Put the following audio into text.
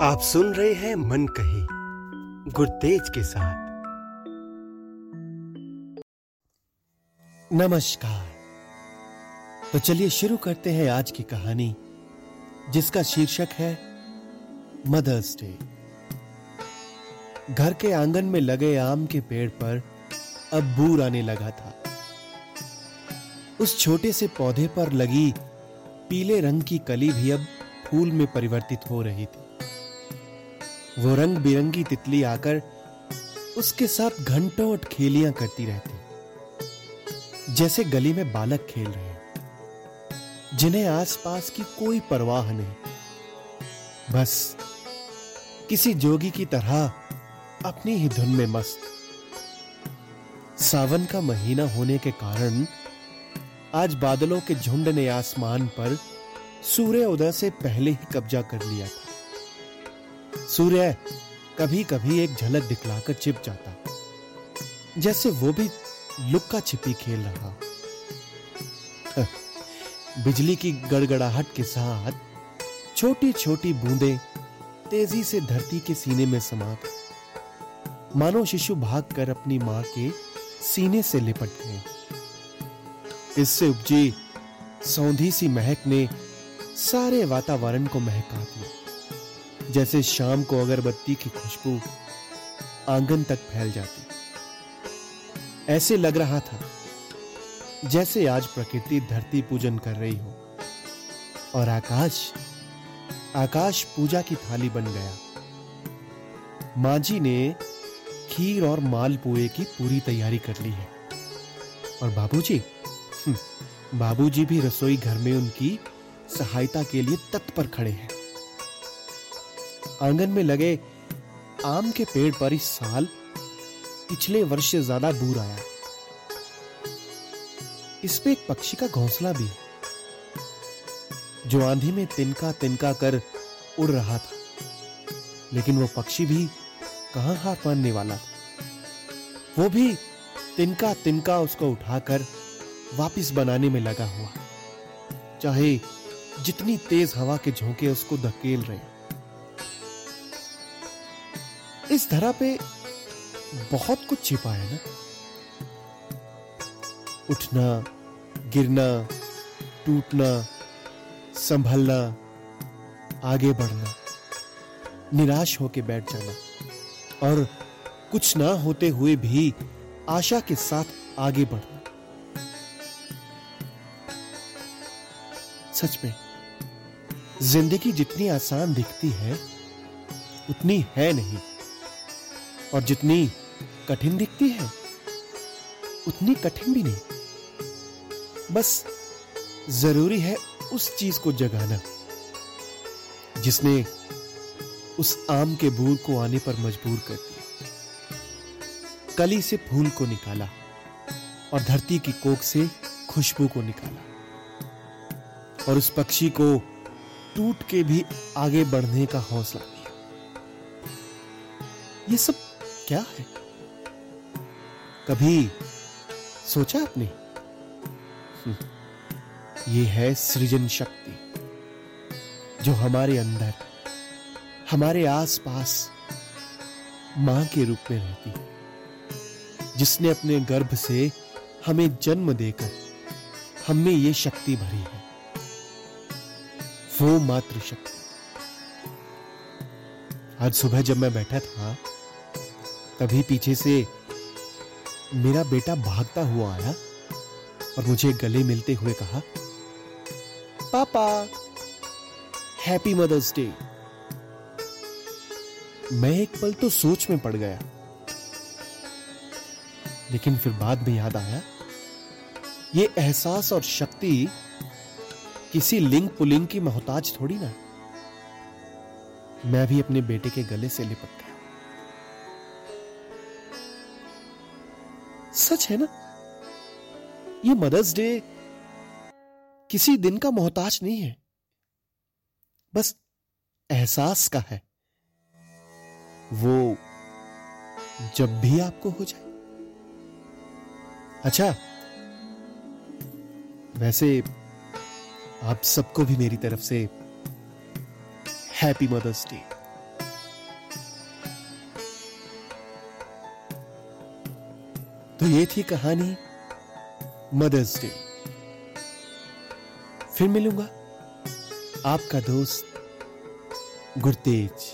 आप सुन रहे हैं मन कही गुरतेज के साथ। नमस्कार। तो चलिए शुरू करते हैं आज की कहानी, जिसका शीर्षक है, मदर्स डे। घर के आँगन में लगे आम के पेड़ पर अब बूर आने लगा था। उस छोटे से पौधे पर लगी पीले रंग की कली भी अब फूल में परिवर्तित हो रही थी। वो रंग बिरंगी तितली आकर उसके साथ घंटों खेलियाँ करती रहती। जैसे गली में बालक खेल रहे हैं, जिन्हें आसपास की कोई परवाह नहीं। बस किसी जोगी की तरह अपनी ही धुन में मस्त। सावन का महीना होने के कारण आज बादलों के झुंड ने आसमान पर सूर्य उदय से पहले ही कब्जा कर लिया था। सूर्य कभी कभी एक झलक दिखलाकर छिप जाता, जैसे वो भी लुक्का छिपी खेल रहा बिजली की गड़गड़ाहट के साथ छोटी छोटी बूंदें तेज़ी से धरती के सीने में समा मानो शिशु भागकर अपनी माँ के सीने से लिपट गए इससे उपजी सौंधी सी महक ने सारे वातावरण को महका दिया। जैसे शाम को अगरबत्ती की खुशबू आँगन तक फैल जाती। ऐसे लग रहा था जैसे आज प्रकृति धरती पूजन कर रही हो। और आकाश आकाश पूजा की थाली बन गया। मांझी ने खीर और मालपुए की पूरी तैयारी कर ली है। और बाबूजी हम्म, बाबूजी भी रसोई घर में उनकी सहायता के लिए तत्पर खड़े हैं। आँगन में लगे आम के पेड़ पर इस साल पिछले वर्ष से ज़्यादा दूर आया। इस पे एक पक्षी का घोंसला भी है जो आंधी में तिनका तिनका कर उड़ रहा था। लेकिन वो पक्षी भी कहाँ हाथ मानने वाला वो भी तिनका तिनका उसको उठाकर वापिस बनाने में लगा हुआ। चाहे जितनी तेज हवा के झोंके उसको धकेल रहे। इस धरा पे बहुत कुछ छिपा है ना? उठना, गिरना, टूटना, संभलना, आगे बढ़ना, निराश होके बैठ जाना, और कुछ ना होते हुए भी आशा के साथ आगे बढ़ना। सच में, ज़िंदगी जितनी आसान दिखती है, उतनी है नहीं। और जितनी कठिन दिखती है, उतनी कठिन भी नहीं। बस ज़रूरी है उस चीज़ को जगाना, जिसने उस आम के बूर को आने पर मजबूर कर दिया। कली से फूल को निकाला और धरती की कोक से खुशबू को निकाला और उस पक्षी को टूट के भी आगे बढ़ने का हौसला दिया। ये सब क्या है? कभी सोचा आपने? हम्म, ये है सृजन शक्ति जो हमारे अंदर हमारे आसपास माँ के रूप में रहती है जिसने अपने गर्भ से हमें जन्म देकर हमें ये शक्ति भरी है। वो मातृशक्ति। आज सुबह जब मैं बैठा था तभी पीछे से मेरा बेटा भागता हुआ आया और मुझे गले मिलते हुए कहा, पापा हैप्पी मदर्स डे मैं एक पल तो सोच में पड़ गया, लेकिन फिर बाद में याद आया, ये एहसास और शक्ति किसी लिंग पुलिंग की मोहताज थोड़ी ना। मैं भी अपने बेटे के गले से लिपट गया। सच है ना? ये मदर्स डे किसी दिन का मोहताज नहीं है। बस एहसास का है। वो जब भी आपको हो जाए। अच्छा वैसे आप सबको भी मेरी तरफ़ से हैप्पी मदर्स डे तो ये थी कहानी मदर्स डे। फिर मिलूँगा आपका दोस्त गुरतेज।